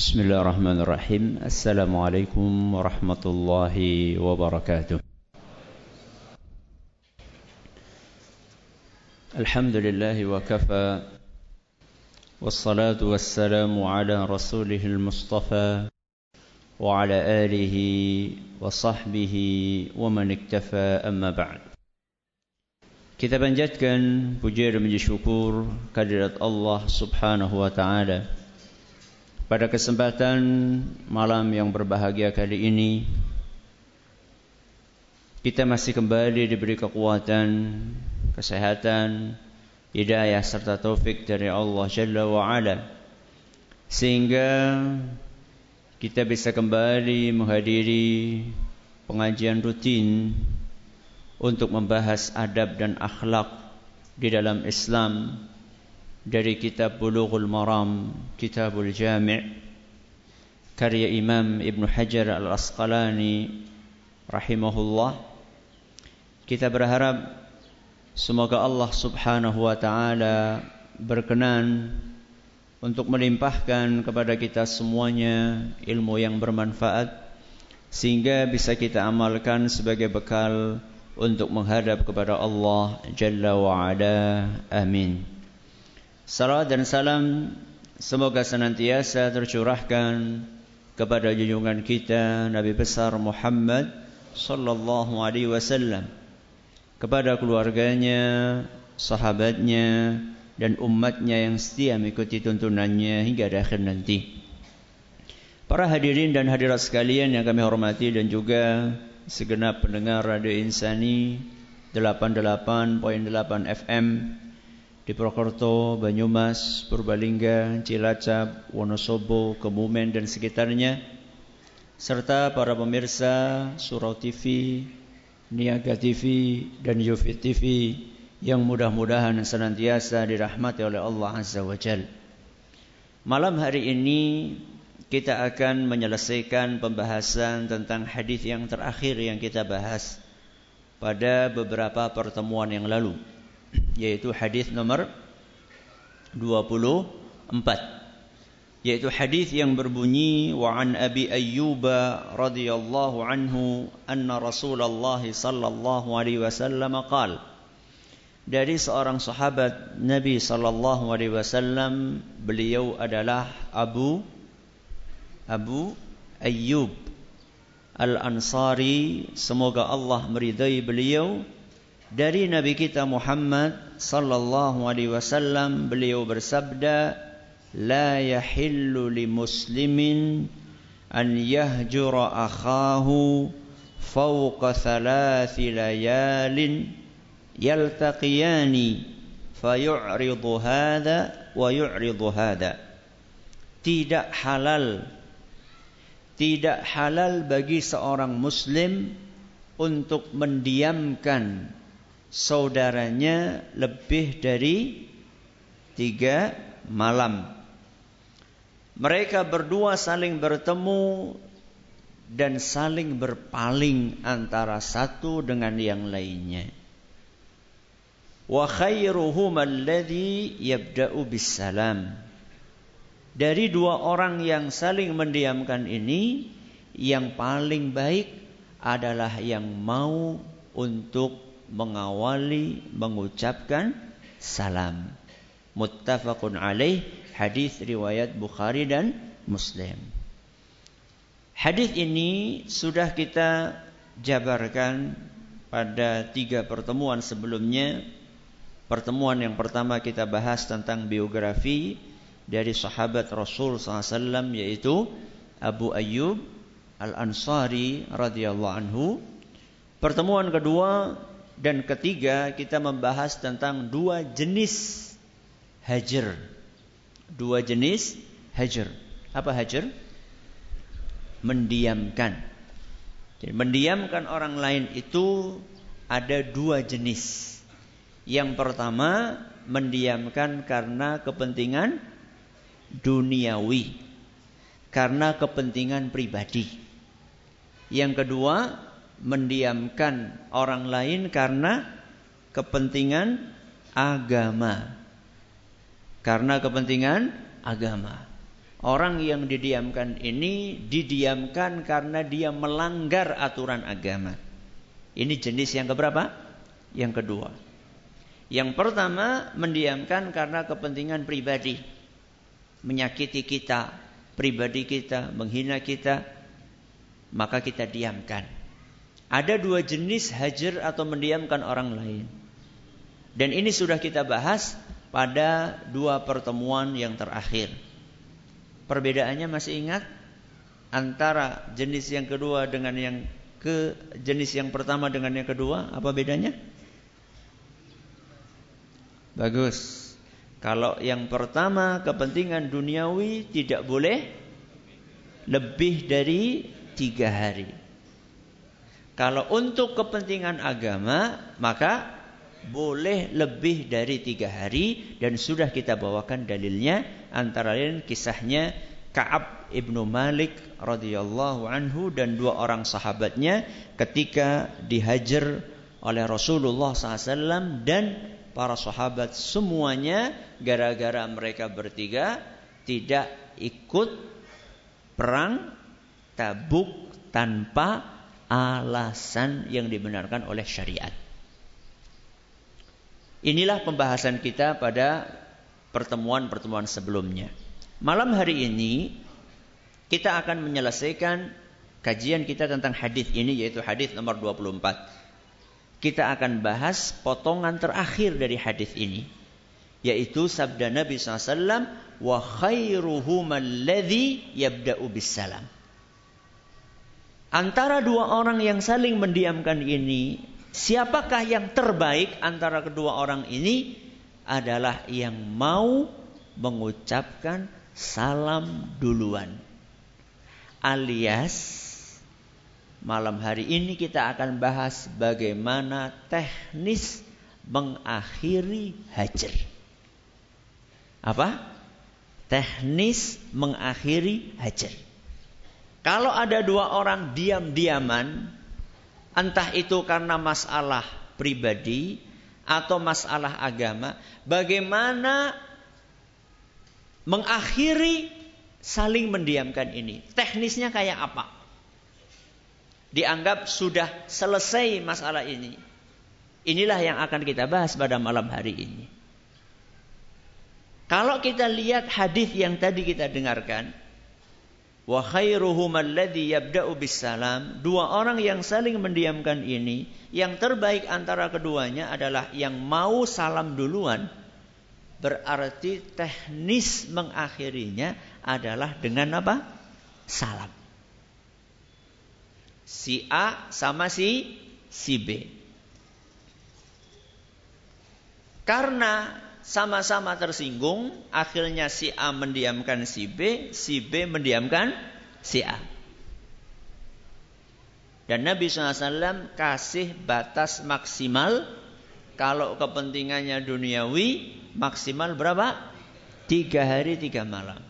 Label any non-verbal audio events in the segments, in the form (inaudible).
بسم الله الرحمن الرحيم السلام عليكم ورحمة الله وبركاته الحمد لله وكفى والصلاة والسلام على رسوله المصطفى وعلى آله وصحبه ومن اكتفى أما بعد Kita panjatkan puji dan puji syukur Subhanahu wa taala. Pada kesempatan malam yang berbahagia kali ini kita masih kembali diberi kekuatan, kesehatan, hidayah serta taufik dari Allah Jalla wa ala. Sehingga kita bisa kembali menghadiri pengajian rutin untuk membahas adab dan akhlak di dalam Islam dari kitab Bulughul Maram, Kitabul Jami' karya Imam Ibn Hajar Al-Asqalani rahimahullah. Kita berharap semoga Allah Subhanahu wa taala berkenan untuk melimpahkan kepada kita semuanya ilmu yang bermanfaat sehingga bisa kita amalkan sebagai bekal untuk menghadap kepada Allah Jalla wa Ala. Amin. Salam dan salam semoga senantiasa tercurahkan kepada junjungan kita Nabi besar Muhammad sallallahu alaihi wasallam kepada keluarganya, sahabatnya dan umatnya yang setia mengikuti tuntunannya hingga akhir nanti. Para hadirin dan hadirat sekalian yang kami hormati dan juga segenap pendengar Radio Insani 88.8 FM di Purwokerto, Banyumas, Purbalingga, Cilacap, Wonosobo, Kebumen dan sekitarnya serta para pemirsa Surau TV, Niaga TV dan Yufit TV yang mudah-mudahan senantiasa dirahmati oleh Allah Azza wa Jal. Malam hari ini kita akan menyelesaikan pembahasan tentang hadis yang terakhir yang kita bahas pada beberapa pertemuan yang lalu yaitu hadis nomor 24 yaitu hadis yang berbunyi wa an abi ayyub radhiyallahu anhu anna rasulullah sallallahu alaihi wasallam qala dari seorang sahabat Nabi sallallahu alaihi wasallam beliau adalah Abu Abu Ayyub Al-Ansari. Semoga Allah meridai beliau dari Nabi kita Muhammad sallallahu alaihi wasallam beliau bersabda la yahillu li muslimin an yahjura akhahu fawqa thalathi layalin yaltaqiyani fayu'ridu hadha wa yu'ridu hadha. Tidak halal tidak halal bagi seorang muslim untuk mendiamkan saudaranya lebih dari tiga malam. Mereka berdua saling bertemu dan saling berpaling antara satu dengan yang lainnya. Wa khairuhum alladhi yabda'u bisalam. Dari dua orang yang saling mendiamkan ini, yang paling baik adalah yang mau untuk mengawali mengucapkan salam. Muttafaqun alaih hadis riwayat Bukhari dan Muslim. Hadis ini sudah kita jabarkan pada tiga pertemuan sebelumnya. Pertemuan yang pertama kita bahas tentang biografi dari sahabat Rasul SAW yaitu Abu Ayyub Al-Ansari radhiyallahu anhu. Pertemuan kedua dan ketiga kita membahas tentang dua jenis hajar. Dua jenis hajar. Apa hajar? Mendiamkan. Jadi mendiamkan orang lain itu ada dua jenis. Yang pertama mendiamkan karena kepentingan duniawi karena kepentingan pribadi. Yang kedua, mendiamkan orang lain karena kepentingan agama. Karena kepentingan agama. Orang yang didiamkan ini didiamkan karena dia melanggar aturan agama. Ini jenis yang keberapa? Yang kedua. Yang pertama mendiamkan karena kepentingan pribadi. Menyakiti kita, pribadi kita, menghina kita, maka kita diamkan. Ada dua jenis hajar atau mendiamkan orang lain. Dan ini sudah kita bahas pada dua pertemuan yang terakhir. Perbedaannya masih ingat antara jenis yang kedua dengan yang ke jenis yang pertama dengan yang kedua apa bedanya? Bagus. Kalau yang pertama kepentingan duniawi tidak boleh lebih dari tiga hari. Kalau untuk kepentingan agama maka boleh lebih dari tiga hari dan sudah kita bawakan dalilnya antara lain kisahnya Ka'ab ibnu Malik radhiyallahu anhu dan dua orang sahabatnya ketika dihajar oleh Rasulullah SAW dan para sahabat semuanya gara-gara mereka bertiga tidak ikut perang Tabuk tanpa alasan yang dibenarkan oleh syariat. Inilah pembahasan kita pada pertemuan-pertemuan sebelumnya. Malam hari ini kita akan menyelesaikan kajian kita tentang hadis ini yaitu hadis nomor 24. Kita akan bahas potongan terakhir dari hadis ini yaitu sabda Nabi SAW wa khairuhum alladhi yabda'u bisalam. Antara dua orang yang saling mendiamkan ini, siapakah yang terbaik antara kedua orang ini adalah yang mau mengucapkan salam duluan. Alias malam hari ini kita akan bahas bagaimana teknis mengakhiri hajar. Apa? Teknis mengakhiri hajar. Kalau ada dua orang diam-diaman, entah itu karena masalah pribadi atau masalah agama, bagaimana mengakhiri saling mendiamkan ini. Teknisnya kayak apa? Dianggap sudah selesai masalah ini. Inilah yang akan kita bahas pada malam hari ini. Kalau kita lihat hadis yang tadi kita dengarkan, wa khairuhum alladhi yabda'u bisalam, dua orang yang saling mendiamkan ini, yang terbaik antara keduanya adalah yang mau salam duluan Berarti teknis mengakhirinya adalah dengan apa? Salam. Si A sama si si B. Karena sama-sama tersinggung, akhirnya si A mendiamkan si B, si B mendiamkan si A. Dan Nabi SAW kasih batas maksimal kalau kepentingannya duniawi maksimal berapa? Tiga hari tiga malam.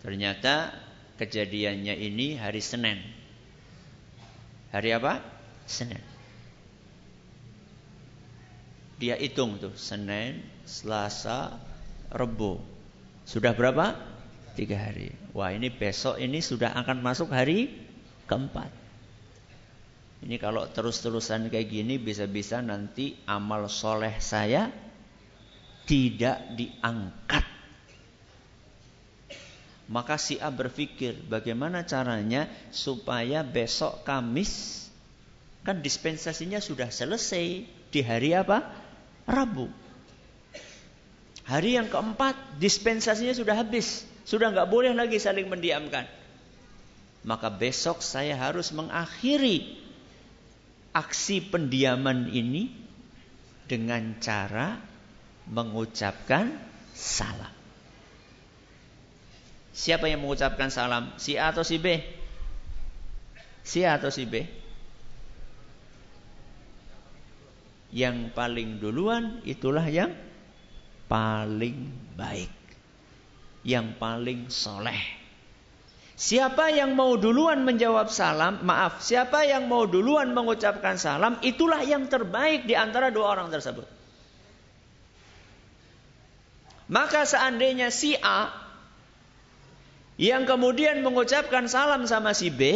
Ternyata kejadiannya ini hari Senin. Hari apa? Senin. Dia hitung tuh Senin, Selasa, Rebu. Sudah berapa? Tiga hari. Wah ini besok ini sudah akan masuk hari keempat. Ini kalau terus-terusan kayak gini bisa-bisa nanti amal soleh saya tidak diangkat. Maka si A berpikir bagaimana caranya supaya besok Kamis kan dispensasinya sudah selesai di hari apa? Rabu. Hari yang keempat dispensasinya sudah habis, sudah nggak boleh lagi saling mendiamkan. Maka besok saya harus mengakhiri aksi pendiaman ini dengan cara mengucapkan salam. Siapa yang mengucapkan salam? Si A atau si B? Si A atau si B? Yang paling duluan itulah yang paling baik. Yang paling soleh. Siapa yang mau duluan menjawab salam, maaf, siapa yang mau duluan mengucapkan salam, itulah yang terbaik di antara dua orang tersebut. Maka seandainya si A yang kemudian mengucapkan salam sama si B,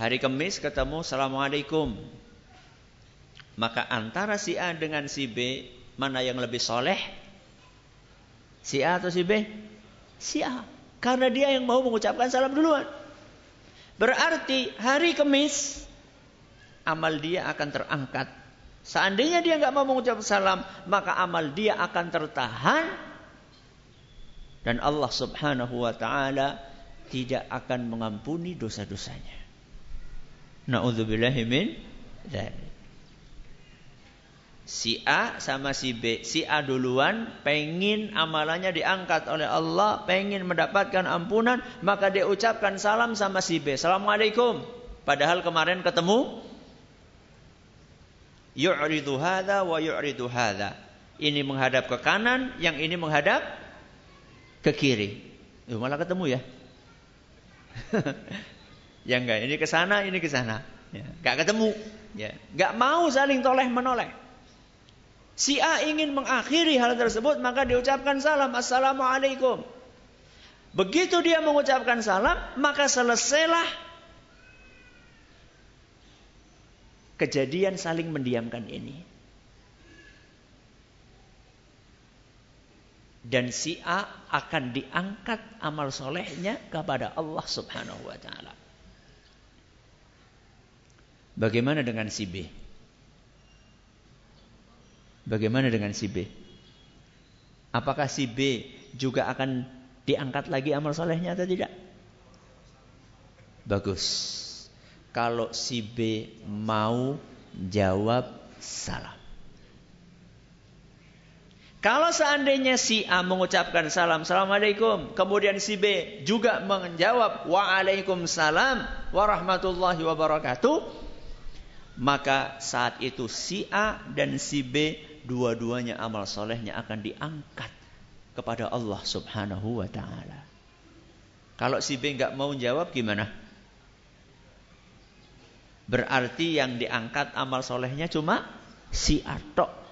hari Kamis ketemu Assalamualaikum. Maka antara si A dengan si B, mana yang lebih soleh? Si A atau si B? Si A. Karena dia yang mau mengucapkan salam duluan. Berarti hari Kamis amal dia akan terangkat. Seandainya dia nggak mau mengucapkan salam, maka amal dia akan tertahan dan Allah Subhanahu wa taala tidak akan mengampuni dosa-dosanya. Nauzubillahi min dzalik. Si A sama si B. Si A duluan pengin amalannya diangkat oleh Allah, pengin mendapatkan ampunan, maka dia ucapkan salam sama si B. Assalamualaikum. Padahal kemarin ketemu yu'ridu hadha wa yu'ridu hadha. Ini menghadap ke kanan, yang ini menghadap ke kiri. Yuh, malah ketemu ya. (laughs) ya enggak, ini ke sana, ini ke sana. Ya, enggak ketemu. Ya, enggak mau saling toleh menoleh. Si A ingin mengakhiri hal tersebut maka diucapkan salam Assalamualaikum. Begitu dia mengucapkan salam maka selesailah kejadian saling mendiamkan ini. Dan si A akan diangkat amal solehnya kepada Allah subhanahu wa ta'ala. Bagaimana dengan si B? Bagaimana dengan si B? Apakah si B juga akan diangkat lagi amal solehnya atau tidak? Bagus. Kalau si B mau jawab salam. Kalau seandainya si A mengucapkan salam, Assalamualaikum. Kemudian si B juga menjawab, Waalaikumsalam warahmatullahi wabarakatuh. Maka saat itu si A dan si B dua-duanya amal solehnya akan diangkat kepada Allah Subhanahu wa taala. Kalau si B nggak mau jawab gimana? Berarti yang diangkat amal solehnya cuma si A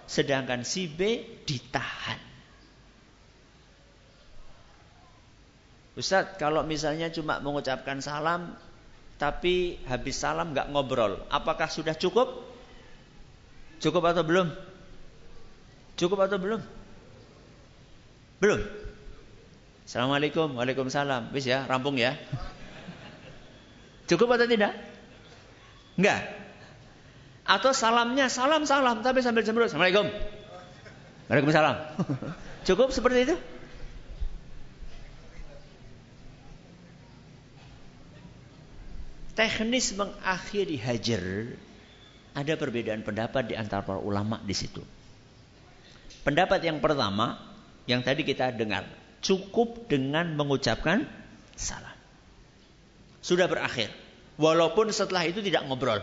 sedangkan si B ditahan. Ustadz, kalau misalnya cuma mengucapkan salam, tapi habis salam nggak ngobrol, apakah sudah cukup? Cukup atau belum? Cukup atau belum? Belum. Assalamualaikum, waalaikumsalam. Bis ya, rampung ya. Cukup atau tidak? Enggak. Atau salamnya salam salam tapi sambil cemberut. Assalamualaikum. Waalaikumsalam. (laughs) Cukup seperti itu? Teknis mengakhiri hajar ada perbedaan pendapat di antara para ulama di situ. Pendapat yang pertama yang tadi kita dengar, cukup dengan mengucapkan salam. Sudah berakhir. Walaupun setelah itu tidak ngobrol.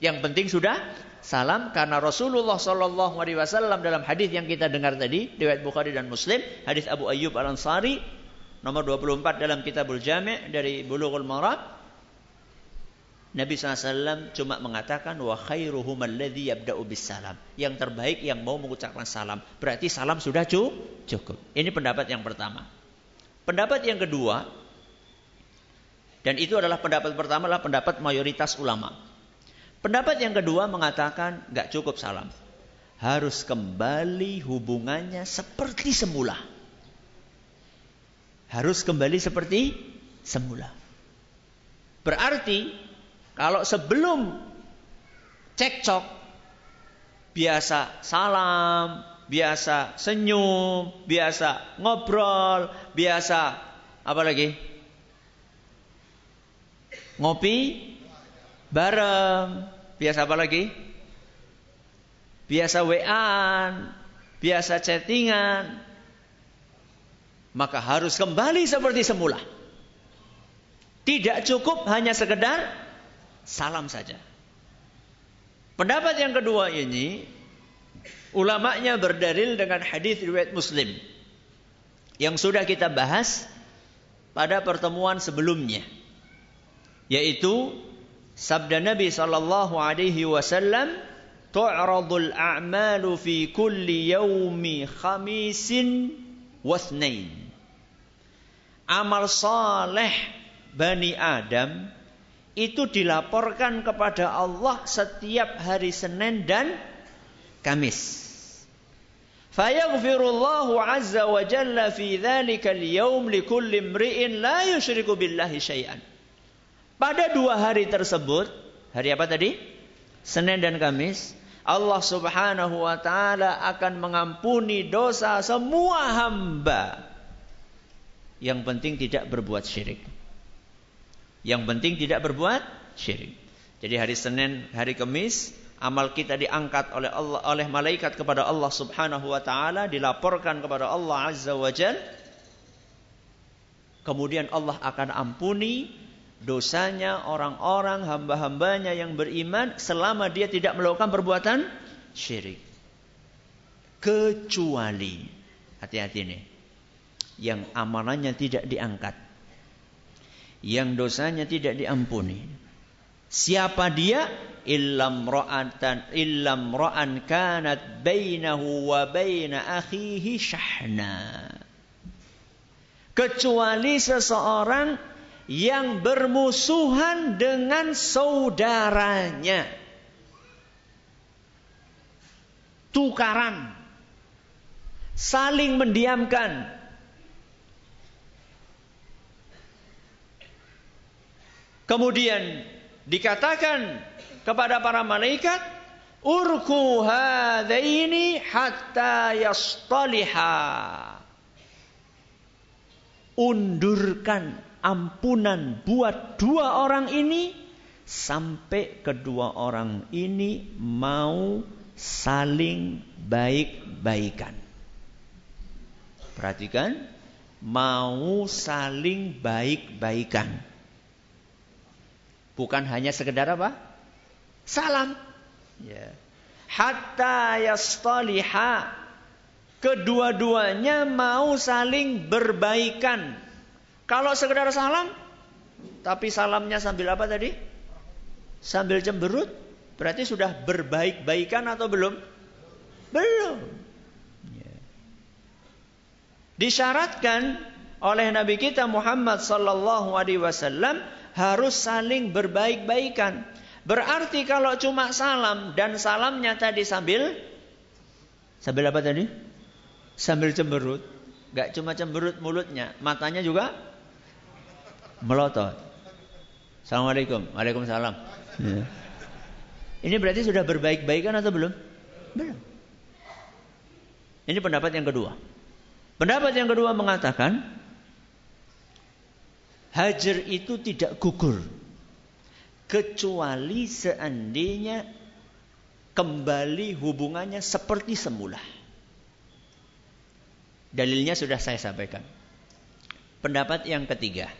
Yang penting sudah salam karena Rasulullah Shallallahu Alaihi Wasallam dalam hadis yang kita dengar tadi riwayat Bukhari dan Muslim hadis Abu Ayyub Al Ansari nomor 24 dalam Kitabul Jami' dari Bulughul Maram Nabi SAW cuma mengatakan wa khairuhum alladhi yabda'u bis salam. Yang terbaik yang mau mengucapkan salam. Berarti salam sudah cukup. Ini pendapat yang pertama. Pendapat yang kedua dan itu adalah pendapat pertama adalah pendapat mayoritas ulama. Pendapat yang kedua mengatakan nggak cukup salam. Harus kembali hubungannya seperti semula. Harus kembali seperti semula. Berarti kalau sebelum cekcok, biasa salam, biasa senyum, biasa ngobrol, biasa apa lagi? Ngopi bareng, biasa apa lagi? Biasa WA, biasa chattingan. Maka harus kembali seperti semula. Tidak cukup hanya sekedar salam saja. Pendapat yang kedua ini ulamanya berdalil dengan hadis riwayat Muslim yang sudah kita bahas pada pertemuan sebelumnya yaitu sabda Nabi sallallahu alaihi wasallam tu'radul a'malu fi kulli yaumi khamisin wasnain. Amal saleh Bani Adam itu dilaporkan kepada Allah setiap hari Senin dan Kamis. Fayaghfirullahu azza wa jalla fi dhalika al-yawm likulli imri'in la yushriku billahi syai'an. Pada dua hari tersebut, hari apa tadi? Senin dan Kamis, Allah Subhanahu wa taala akan mengampuni dosa semua hamba. Yang penting tidak berbuat syirik. Yang penting tidak berbuat syirik. Jadi hari Senin, hari Kamis, amal kita diangkat oleh Allah oleh malaikat kepada Allah Subhanahu wa taala, dilaporkan kepada Allah Azza wa Jal. Kemudian Allah akan ampuni dosanya orang-orang hamba-hambanya yang beriman selama dia tidak melakukan perbuatan syirik. Kecuali hati-hati nih. Yang amalannya tidak diangkat yang dosanya tidak diampuni. Siapa dia? Illam ra'atan illam ra'an kanat bainahu wa baina akhihi syahna. Kecuali seseorang yang bermusuhan dengan saudaranya. Tukaran. Saling mendiamkan Kemudian dikatakan kepada para malaikat, "Urku hadaini hatta yastaliha." Undurkan ampunan buat dua orang ini sampai kedua orang ini mau saling baik-baikan. Perhatikan, mau saling baik-baikan. Bukan hanya sekedar apa? Salam. Ya. Hatta yastaliha. Kedua-duanya mau saling berbaikan. Kalau sekedar salam, tapi salamnya sambil apa tadi? Sambil cemberut, berarti sudah berbaik-baikan atau belum? Belum. Ya. Disyaratkan oleh Nabi kita Muhammad sallallahu alaihi wasallam harus saling berbaik-baikan. Berarti kalau cuma salam dan salamnya tadi sambil sambil apa tadi? Sambil cemberut. Gak cuma cemberut mulutnya, matanya juga melotot. Assalamualaikum. Waalaikumsalam. Ya. Ini berarti sudah berbaik-baikan atau belum? Belum. Ini pendapat yang kedua. Pendapat yang kedua mengatakan Hajar itu tidak gugur. Kecuali seandainya kembali hubungannya seperti semula. Dalilnya sudah saya sampaikan. Pendapat yang ketiga.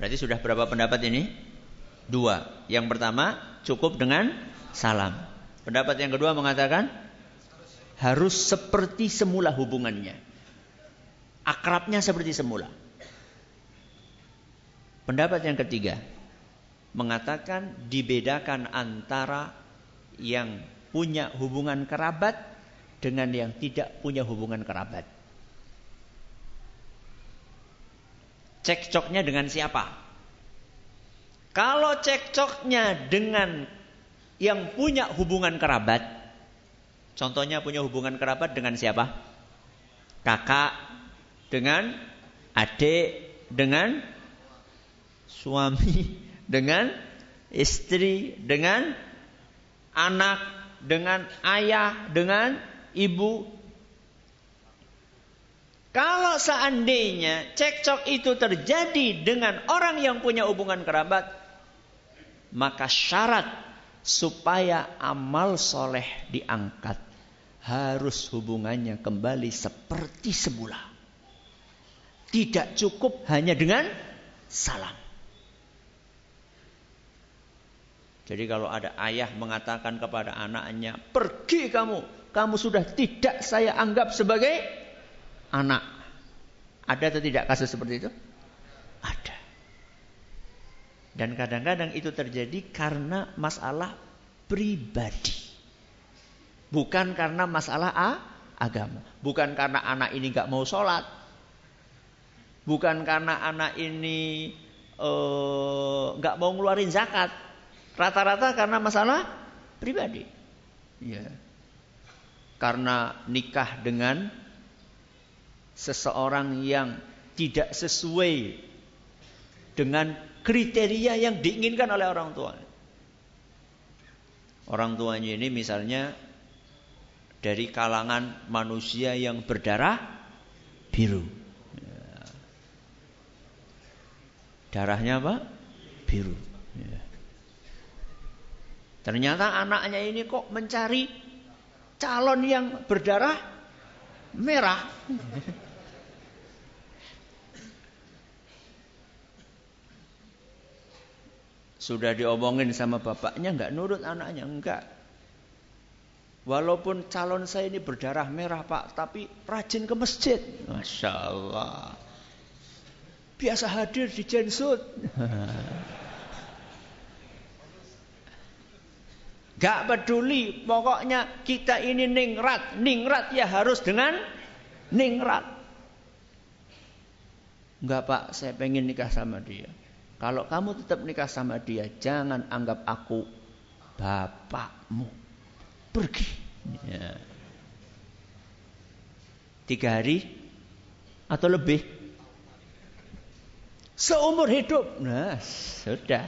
Berarti sudah berapa pendapat ini? Dua. Yang pertama cukup dengan salam. Pendapat yang kedua mengatakan harus seperti semula hubungannya. Akrabnya seperti semula. Pendapat yang ketiga mengatakan dibedakan antara yang punya hubungan kerabat dengan yang tidak punya hubungan kerabat. Cekcoknya dengan siapa? Kalau cekcoknya dengan yang punya hubungan kerabat, contohnya punya hubungan kerabat dengan siapa? Kakak dengan adik dengan suami dengan istri, dengan anak, dengan ayah, dengan ibu. Kalau seandainya cekcok itu terjadi dengan orang yang punya hubungan kerabat, maka syarat supaya amal soleh diangkat harus hubungannya kembali seperti semula. Tidak cukup hanya dengan salam. Jadi kalau ada ayah mengatakan kepada anaknya, pergi kamu, kamu sudah tidak saya anggap sebagai anak. Ada atau tidak kasus seperti itu? Ada. Dan kadang-kadang itu terjadi karena masalah pribadi. Bukan karena masalah A, agama. Bukan karena anak ini nggak mau sholat. Bukan karena anak ini eh, nggak uh, mau ngeluarin zakat. Rata-rata karena masalah pribadi. Ya. Karena nikah dengan seseorang yang tidak sesuai dengan kriteria yang diinginkan oleh orang tua. Orang tuanya ini misalnya dari kalangan manusia yang berdarah biru. Ya. Darahnya apa? Biru. Ya. Ternyata anaknya ini kok mencari calon yang berdarah merah. Sudah diomongin sama bapaknya nggak nurut anaknya enggak. Walaupun calon saya ini berdarah merah pak, tapi rajin ke masjid. Masya Allah. Biasa hadir di jensut. (laughs) Gak peduli, pokoknya kita ini ningrat. Ningrat ya harus dengan ningrat. Enggak pak, saya pengen nikah sama dia. Kalau kamu tetap nikah sama dia, jangan anggap aku bapakmu. Pergi. Ya. Tiga hari atau lebih. Seumur hidup. Nah, sudah.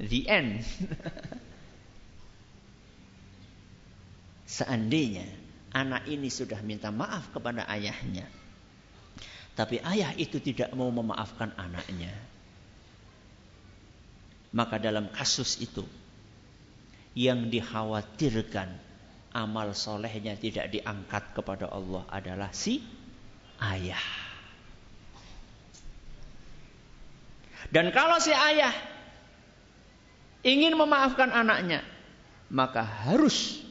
The end. (laughs) Seandainya anak ini sudah minta maaf kepada ayahnya. Tapi ayah itu tidak mau memaafkan anaknya. Maka dalam kasus itu yang dikhawatirkan amal solehnya tidak diangkat kepada Allah adalah si ayah. Dan kalau si ayah ingin memaafkan anaknya, maka harus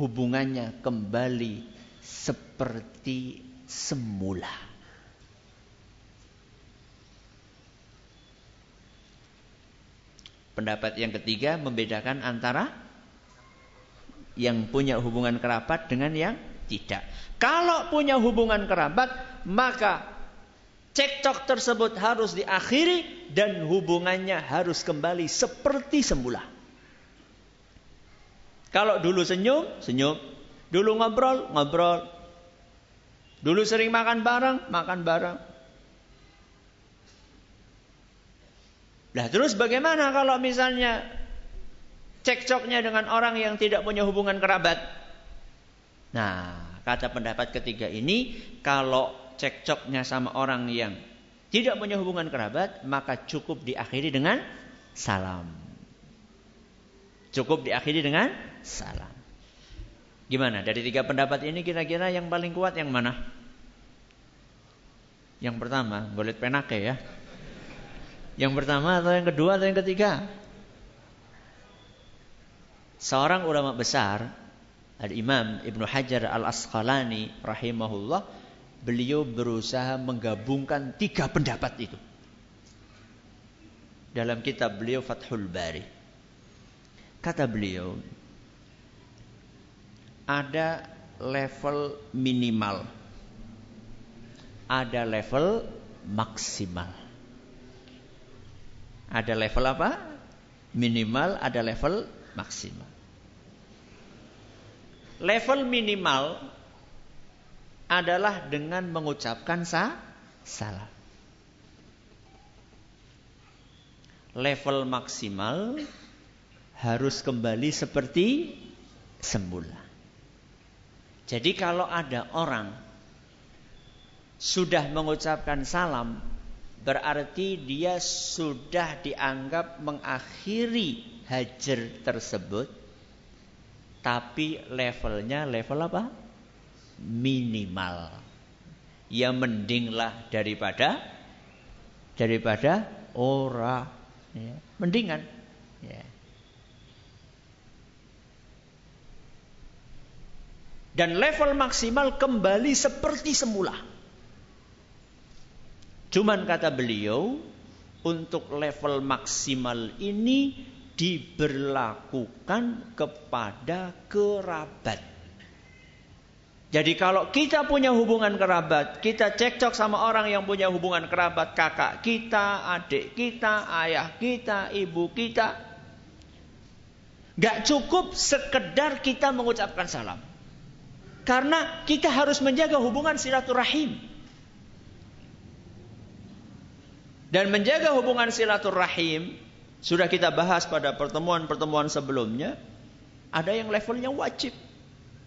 hubungannya kembali seperti semula. Pendapat yang ketiga membedakan antara yang punya hubungan kerabat dengan yang tidak. Kalau punya hubungan kerabat, maka cekcok tersebut harus diakhiri dan hubungannya harus kembali seperti semula. Kalau dulu senyum, senyum. Dulu ngobrol, ngobrol. Dulu sering makan bareng, makan bareng. Nah terus bagaimana kalau misalnya cekcoknya dengan orang yang tidak punya hubungan kerabat? Nah kata pendapat ketiga ini kalau cekcoknya sama orang yang tidak punya hubungan kerabat maka cukup diakhiri dengan salam. Cukup diakhiri dengan salam. Gimana? Dari tiga pendapat ini kira-kira yang paling kuat yang mana? Yang pertama, boleh penake ya. Yang pertama atau yang kedua atau yang ketiga? Seorang ulama besar, Al-Imam Ibnu Hajar Al-Asqalani rahimahullah, beliau berusaha menggabungkan tiga pendapat itu. Dalam kitab beliau Fathul Bari. Kata beliau, ada level minimal, ada level maksimal. Ada level apa? Minimal, ada level maksimal. Level minimal adalah dengan mengucapkan sa salam. Level maksimal harus kembali seperti semula. Jadi kalau ada orang sudah mengucapkan salam berarti dia sudah dianggap mengakhiri hajar tersebut tapi levelnya level apa? minimal ya mendinglah daripada daripada ora ya, mendingan ya. Dan level maksimal kembali seperti semula Cuman kata beliau, untuk level maksimal ini diberlakukan kepada kerabat. Jadi kalau kita punya hubungan kerabat, kita cekcok sama orang yang punya hubungan kerabat, kakak kita, adik kita, ayah kita, ibu kita. Gak cukup sekedar kita mengucapkan salam. Karena kita harus menjaga hubungan silaturahim. Dan menjaga hubungan silaturahim, sudah kita bahas pada pertemuan-pertemuan sebelumnya, ada yang levelnya wajib.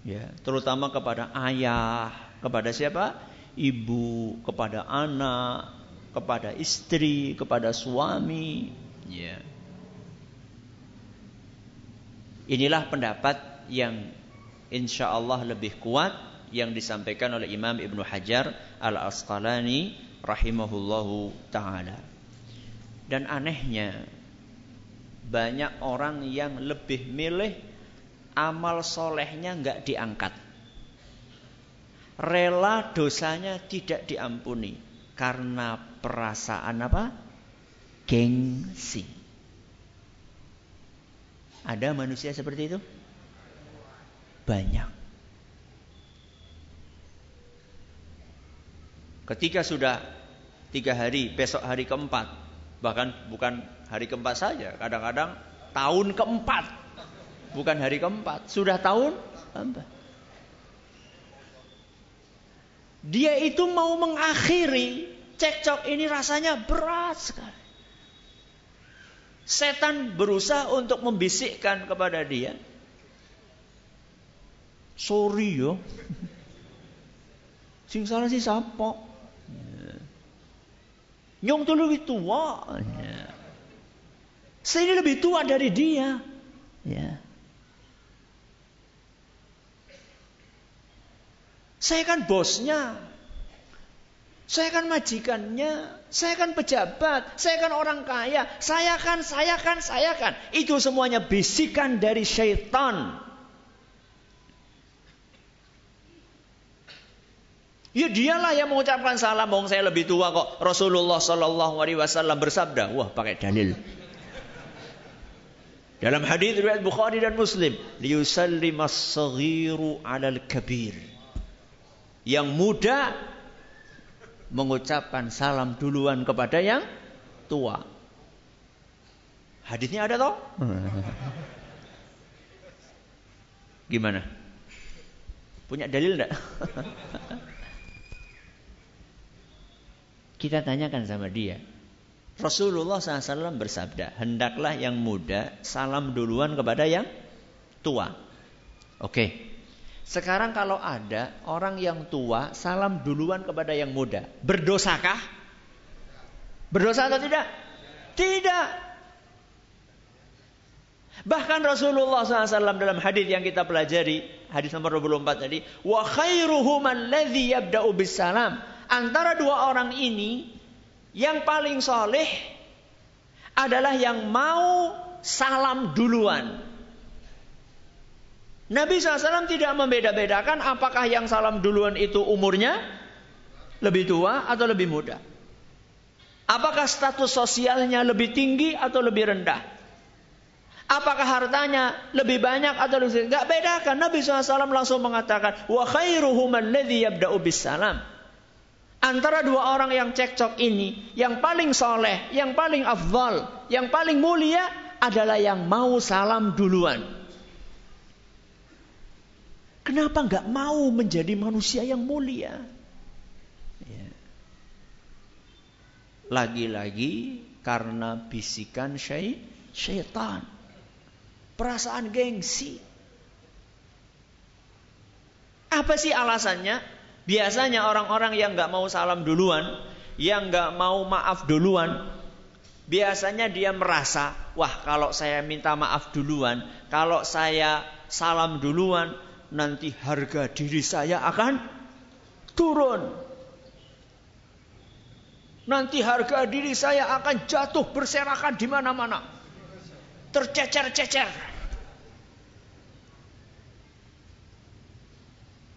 Ya terutama kepada ayah kepada siapa? Ibu kepada anak kepada istri kepada suami. Ya. Inilah pendapat yang insya Allah lebih kuat yang disampaikan oleh Imam Ibnu Hajar Al Asqalani rahimahullahu taala dan anehnya banyak orang yang lebih milih amal solehnya nggak diangkat. Rela dosanya tidak diampuni karena perasaan apa? Gengsi. Ada manusia seperti itu? Banyak. Ketika sudah tiga hari, besok hari keempat, bahkan bukan hari keempat saja, kadang-kadang tahun keempat bukan hari keempat, sudah tahun keempat. Dia itu mau mengakhiri cekcok ini rasanya berat sekali. Setan berusaha untuk membisikkan kepada dia. Sorry yo. Sing salah si siapa? Nyong tuh lebih tua. Saya ini lebih tua dari dia. Ya. Saya kan bosnya. Saya kan majikannya, saya kan pejabat, saya kan orang kaya, saya kan, saya kan, saya kan. Itu semuanya bisikan dari syaitan. Ya dialah yang mengucapkan salam, wong saya lebih tua kok. Rasulullah Shallallahu Alaihi Wasallam bersabda, wah pakai dalil. Dalam hadis riwayat Bukhari dan Muslim, liyusallimas saghiru alal kabir. Yang muda mengucapkan salam duluan kepada yang tua. Hadisnya ada toh? Gimana? Punya dalil enggak? (laughs) Kita tanyakan sama dia. Rasulullah SAW bersabda, hendaklah yang muda salam duluan kepada yang tua. Oke. Sekarang kalau ada orang yang tua salam duluan kepada yang muda, berdosakah? Berdosa atau tidak? Tidak. Bahkan Rasulullah SAW dalam hadis yang kita pelajari, hadis nomor 24 tadi, wa khairuhum alladhi yabda'u bisalam. Antara dua orang ini yang paling soleh adalah yang mau salam duluan. Nabi SAW tidak membeda-bedakan apakah yang salam duluan itu umurnya lebih tua atau lebih muda. Apakah status sosialnya lebih tinggi atau lebih rendah? Apakah hartanya lebih banyak atau lebih? Gak bedakan. Nabi SAW langsung mengatakan, Wa khairuhum alladhi yabda'u salam. Antara dua orang yang cekcok ini, yang paling soleh, yang paling afdal, yang paling mulia adalah yang mau salam duluan. Kenapa nggak mau menjadi manusia yang mulia? Ya. Lagi-lagi karena bisikan syai, syaitan. Perasaan gengsi. Apa sih alasannya? Biasanya orang-orang yang nggak mau salam duluan, yang nggak mau maaf duluan, biasanya dia merasa, wah kalau saya minta maaf duluan, kalau saya salam duluan, nanti harga diri saya akan turun. Nanti harga diri saya akan jatuh berserakan di mana-mana. Tercecer-cecer.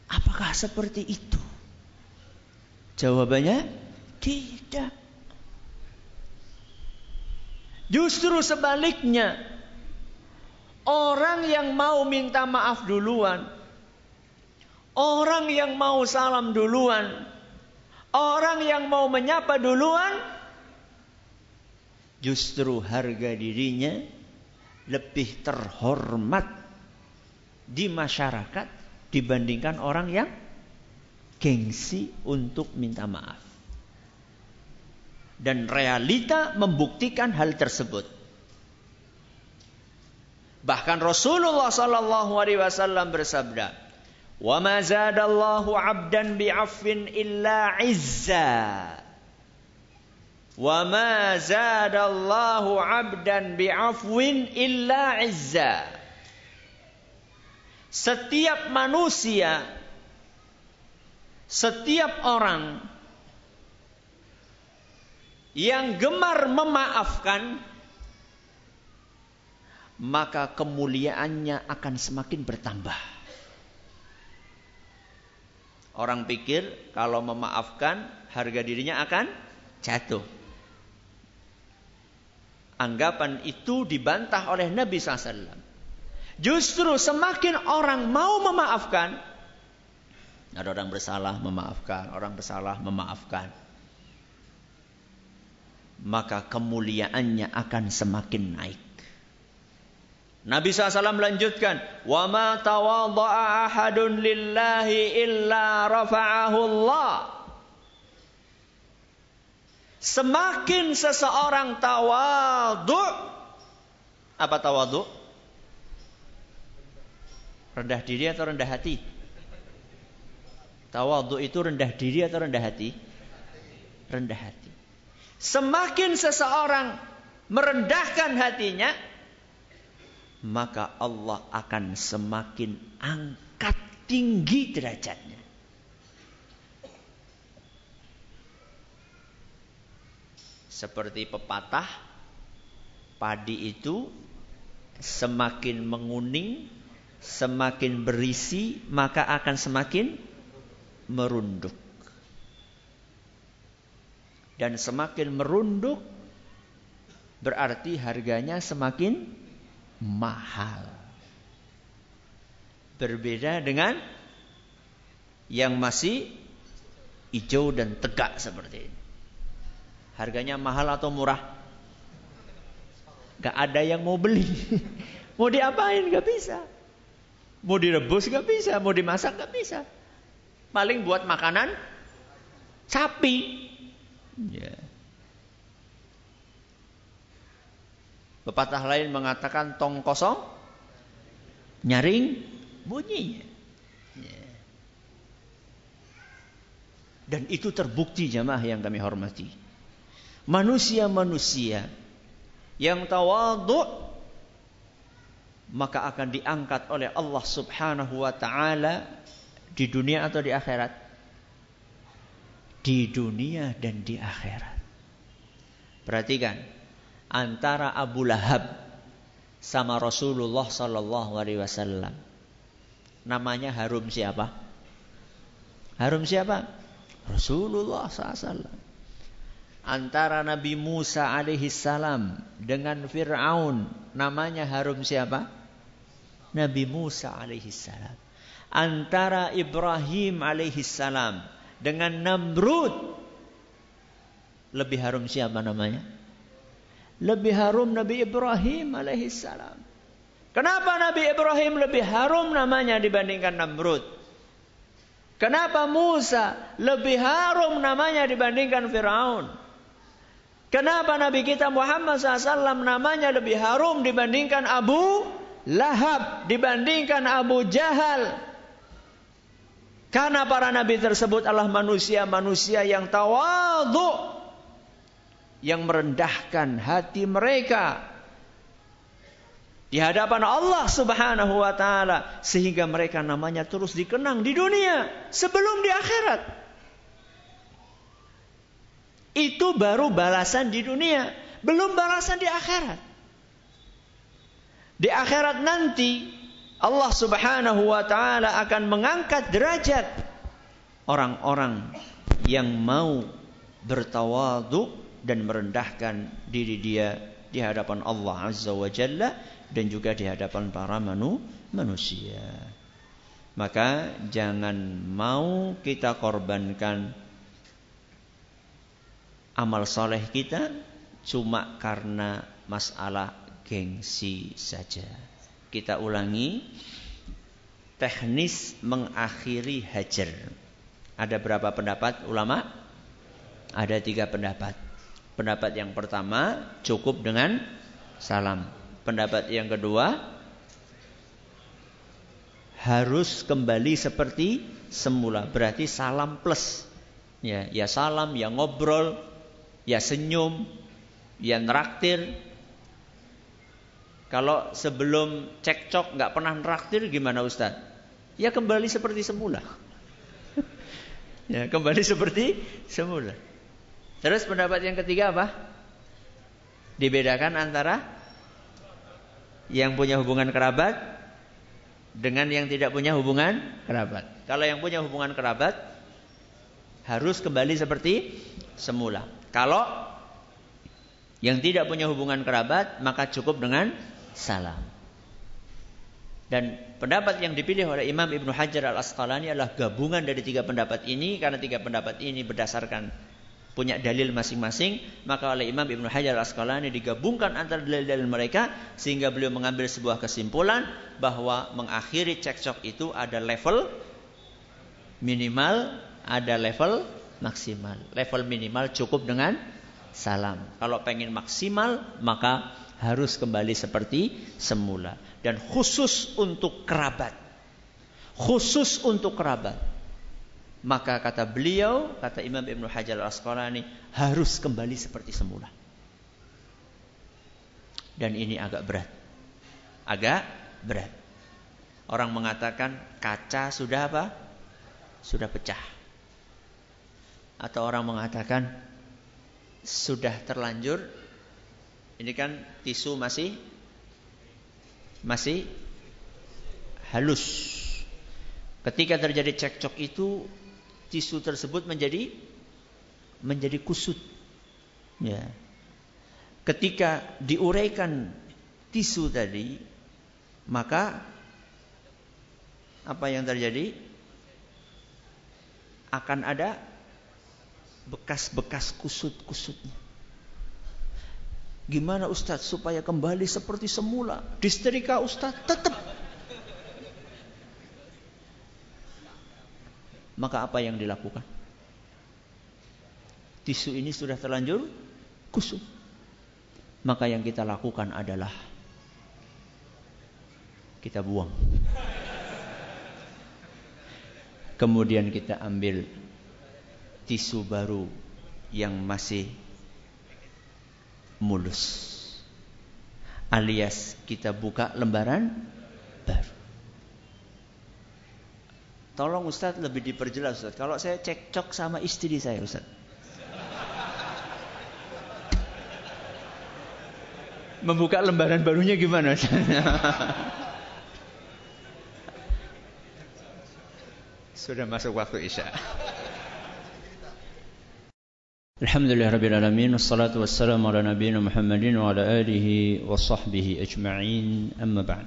Apakah seperti itu? Jawabannya tidak. Justru sebaliknya, Orang yang mau minta maaf duluan. Orang yang mau salam duluan. Orang yang mau menyapa duluan. Justru harga dirinya lebih terhormat di masyarakat dibandingkan orang yang gengsi untuk minta maaf. Dan realita membuktikan hal tersebut. Bahkan Rasulullah sallallahu alaihi wasallam bersabda, "Wa ma zadallahu 'abdan bi'afwin illa 'izza." Wa ma zadallahu 'abdan bi'afwin illa 'izza. Setiap manusia setiap orang yang gemar memaafkan maka kemuliaannya akan semakin bertambah. Orang pikir kalau memaafkan harga dirinya akan jatuh. Anggapan itu dibantah oleh Nabi SAW. Justru semakin orang mau memaafkan, ada orang bersalah memaafkan, orang bersalah memaafkan, maka kemuliaannya akan semakin naik. Nabi SAW melanjutkan, "Wa ma tawadha'a ahadun lillahi illa rafa'ahu Allah." Semakin seseorang tawadhu, apa tawadhu? Rendah diri atau rendah hati? Tawadhu itu rendah diri atau rendah hati? Rendah hati. Semakin seseorang merendahkan hatinya, maka Allah akan semakin angkat tinggi derajatnya. Seperti pepatah, padi itu semakin menguning, semakin berisi, maka akan semakin merunduk. Dan semakin merunduk, berarti harganya semakin mahal. Berbeda dengan yang masih hijau dan tegak seperti ini. Harganya mahal atau murah? Gak ada yang mau beli. (laughs) mau diapain? Gak bisa. Mau direbus gak bisa. Mau dimasak gak bisa. Paling buat makanan sapi. Yeah. Pepatah lain mengatakan tong kosong nyaring bunyinya. Ya. Dan itu terbukti jamaah yang kami hormati. Manusia-manusia yang tawadhu maka akan diangkat oleh Allah Subhanahu wa taala di dunia atau di akhirat? Di dunia dan di akhirat. Perhatikan, antara Abu Lahab sama Rasulullah Sallallahu Alaihi Wasallam. Namanya harum siapa? Harum siapa? Rasulullah SAW. Antara Nabi Musa alaihi salam dengan Fir'aun. Namanya harum siapa? Nabi Musa alaihi salam. Antara Ibrahim alaihi salam dengan Namrud. Lebih harum siapa namanya? lebih harum Nabi Ibrahim alaihissalam. Kenapa Nabi Ibrahim lebih harum namanya dibandingkan Namrud? Kenapa Musa lebih harum namanya dibandingkan Firaun? Kenapa Nabi kita Muhammad SAW namanya lebih harum dibandingkan Abu Lahab, dibandingkan Abu Jahal? Karena para nabi tersebut adalah manusia-manusia yang tawadhu yang merendahkan hati mereka di hadapan Allah Subhanahu wa taala sehingga mereka namanya terus dikenang di dunia sebelum di akhirat. Itu baru balasan di dunia, belum balasan di akhirat. Di akhirat nanti Allah Subhanahu wa taala akan mengangkat derajat orang-orang yang mau bertawadhu dan merendahkan diri dia di hadapan Allah Azza wa Jalla dan juga di hadapan para manu, manusia. Maka jangan mau kita korbankan amal soleh kita cuma karena masalah gengsi saja. Kita ulangi teknis mengakhiri hajar. Ada berapa pendapat ulama? Ada tiga pendapat. Pendapat yang pertama cukup dengan salam. Pendapat yang kedua harus kembali seperti semula. Berarti salam plus. Ya, ya salam, ya ngobrol, ya senyum, ya neraktir. Kalau sebelum cekcok nggak pernah neraktir gimana Ustaz? Ya kembali seperti semula. (laughs) ya kembali seperti semula. Terus pendapat yang ketiga apa? Dibedakan antara yang punya hubungan kerabat dengan yang tidak punya hubungan kerabat. Kalau yang punya hubungan kerabat harus kembali seperti semula. Kalau yang tidak punya hubungan kerabat maka cukup dengan salam. Dan pendapat yang dipilih oleh Imam Ibnu Hajar Al Asqalani adalah gabungan dari tiga pendapat ini karena tiga pendapat ini berdasarkan punya dalil masing-masing maka oleh Imam Ibnu Hajar Al Asqalani digabungkan antara dalil-dalil mereka sehingga beliau mengambil sebuah kesimpulan bahwa mengakhiri cekcok itu ada level minimal ada level maksimal. Level minimal cukup dengan salam. Kalau pengen maksimal maka harus kembali seperti semula. Dan khusus untuk kerabat. Khusus untuk kerabat. Maka kata beliau, kata Imam Ibn Hajar al-Asqalani, harus kembali seperti semula. Dan ini agak berat. Agak berat. Orang mengatakan kaca sudah apa? Sudah pecah atau orang mengatakan sudah terlanjur ini kan tisu masih masih halus. Ketika terjadi cekcok itu tisu tersebut menjadi menjadi kusut. Ya. Ketika diuraikan tisu tadi maka apa yang terjadi? Akan ada bekas-bekas kusut-kusutnya. Gimana Ustadz supaya kembali seperti semula? Disterika Ustadz tetap. Maka apa yang dilakukan? Tisu ini sudah terlanjur kusut. Maka yang kita lakukan adalah kita buang. Kemudian kita ambil tisu baru yang masih mulus. Alias kita buka lembaran baru. Tolong Ustadz lebih diperjelas Ustadz. Kalau saya cekcok sama istri saya Ustadz. Membuka lembaran barunya gimana Sudah masuk waktu Isya. Alhamdulillah Rabbil Alamin Wassalatu wassalamu ala nabiyina Muhammadin Wa ala alihi wa sahbihi ajma'in. Amma ba'd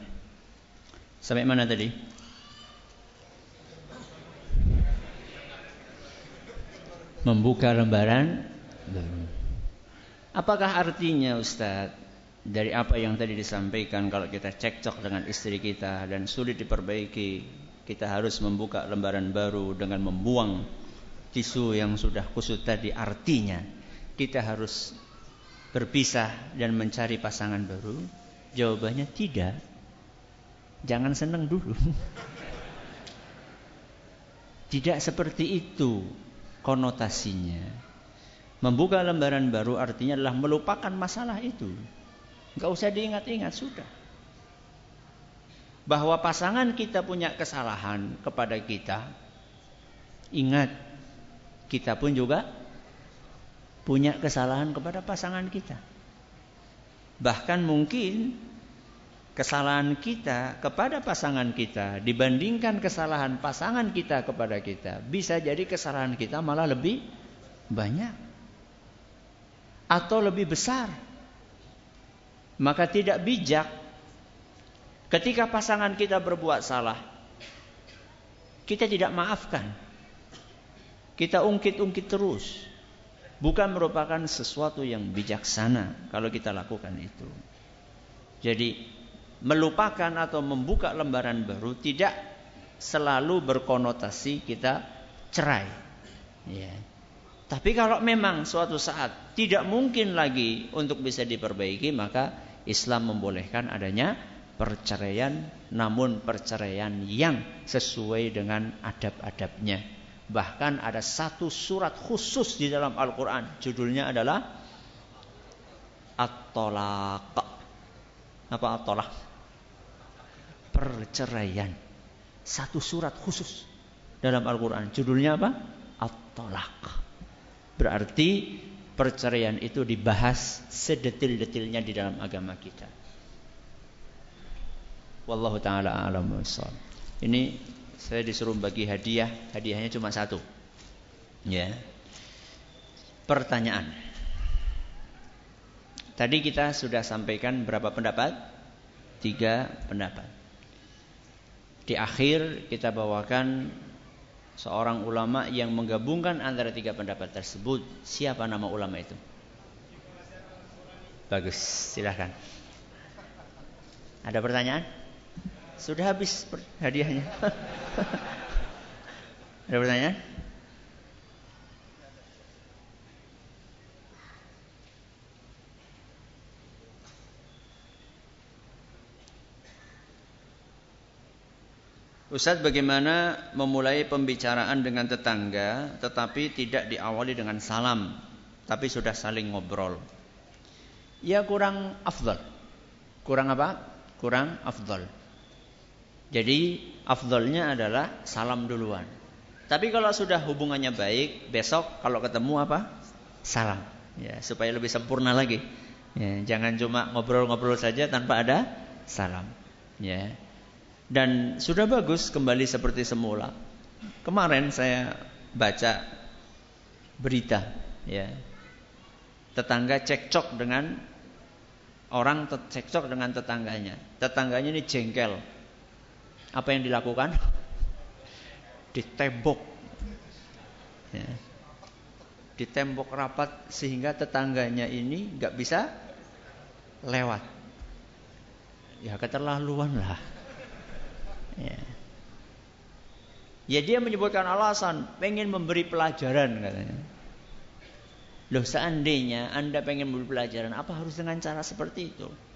Sampai mana tadi? Membuka lembaran? Apakah artinya Ustaz Dari apa yang tadi disampaikan Kalau kita cekcok dengan istri kita Dan sulit diperbaiki Kita harus membuka lembaran baru Dengan membuang tisu yang sudah kusut tadi artinya kita harus berpisah dan mencari pasangan baru? Jawabannya tidak. Jangan senang dulu. (laughs) Tidak seperti itu konotasinya. Membuka lembaran baru artinya adalah melupakan masalah itu. Gak usah diingat-ingat sudah. Bahwa pasangan kita punya kesalahan kepada kita. Ingat kita pun juga punya kesalahan kepada pasangan kita. Bahkan mungkin kesalahan kita kepada pasangan kita dibandingkan kesalahan pasangan kita kepada kita, bisa jadi kesalahan kita malah lebih banyak atau lebih besar. Maka tidak bijak ketika pasangan kita berbuat salah. Kita tidak maafkan. Kita ungkit-ungkit terus. Bukan merupakan sesuatu yang bijaksana kalau kita lakukan itu. Jadi melupakan atau membuka lembaran baru tidak selalu berkonotasi kita cerai. Ya. Tapi kalau memang suatu saat tidak mungkin lagi untuk bisa diperbaiki, maka Islam membolehkan adanya perceraian, namun perceraian yang sesuai dengan adab-adabnya. Bahkan ada satu surat khusus di dalam Al-Quran, judulnya adalah At-Tolaq. Apa At-Tolaq? Perceraian. Satu surat khusus dalam Al-Quran, judulnya apa? At-Tolaq. Berarti perceraian itu dibahas sedetil-detilnya di dalam agama kita. Wallahu taala alam Ini saya disuruh bagi hadiah, hadiahnya cuma satu. Ya. Pertanyaan. Tadi kita sudah sampaikan berapa pendapat? Tiga pendapat. Di akhir kita bawakan seorang ulama yang menggabungkan antara tiga pendapat tersebut. Siapa nama ulama itu? Bagus, silahkan. Ada pertanyaan? Sudah habis hadiahnya. (laughs) Ada pertanyaan? Ustaz bagaimana memulai pembicaraan dengan tetangga tetapi tidak diawali dengan salam tapi sudah saling ngobrol. Ya kurang afdal. Kurang apa? Kurang afdal. Jadi afdalnya adalah salam duluan. Tapi kalau sudah hubungannya baik, besok kalau ketemu apa? Salam. Ya, supaya lebih sempurna lagi. Ya, jangan cuma ngobrol-ngobrol saja tanpa ada salam. Ya. Dan sudah bagus kembali seperti semula. Kemarin saya baca berita ya. Tetangga cekcok dengan orang cekcok dengan tetangganya. Tetangganya ini jengkel. Apa yang dilakukan? Ditembok. Ya. Ditembok rapat sehingga tetangganya ini nggak bisa lewat. Ya keterlaluan lah. Ya. ya dia menyebutkan alasan pengen memberi pelajaran katanya. Loh seandainya Anda pengen memberi pelajaran apa harus dengan cara seperti itu?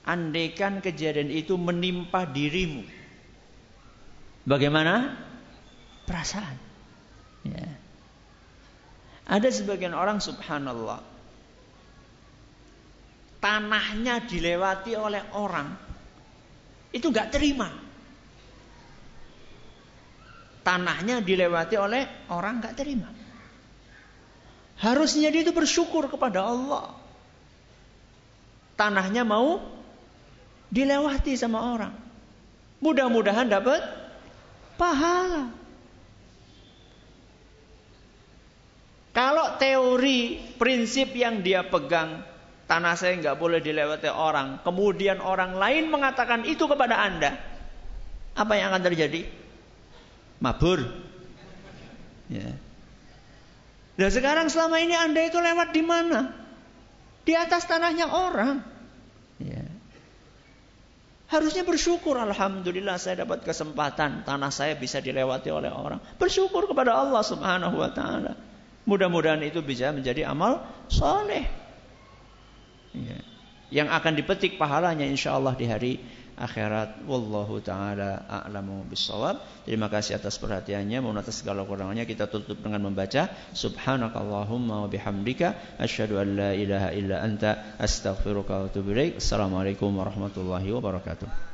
Andaikan kejadian itu menimpa dirimu. Bagaimana? Perasaan. Ya. Ada sebagian orang subhanallah. Tanahnya dilewati oleh orang itu nggak terima. Tanahnya dilewati oleh orang nggak terima. Harusnya dia itu bersyukur kepada Allah. Tanahnya mau dilewati sama orang. Mudah-mudahan dapat pahala. Kalau teori prinsip yang dia pegang tanah saya nggak boleh dilewati orang. Kemudian orang lain mengatakan itu kepada anda. Apa yang akan terjadi? Mabur. Ya. Dan sekarang selama ini anda itu lewat di mana? Di atas tanahnya orang. Ya. Harusnya bersyukur Alhamdulillah saya dapat kesempatan Tanah saya bisa dilewati oleh orang Bersyukur kepada Allah subhanahu wa ta'ala Mudah-mudahan itu bisa menjadi amal soleh ya. yang akan dipetik pahalanya insyaallah di hari akhirat. Wallahu taala a'lamu bissawab terima kasih atas perhatiannya. Mohon atas segala kurangannya kita tutup dengan membaca subhanakallahumma wa bihamdika asyhadu an la ilaha illa anta astaghfiruka wa atubu ilaik. Assalamualaikum warahmatullahi wabarakatuh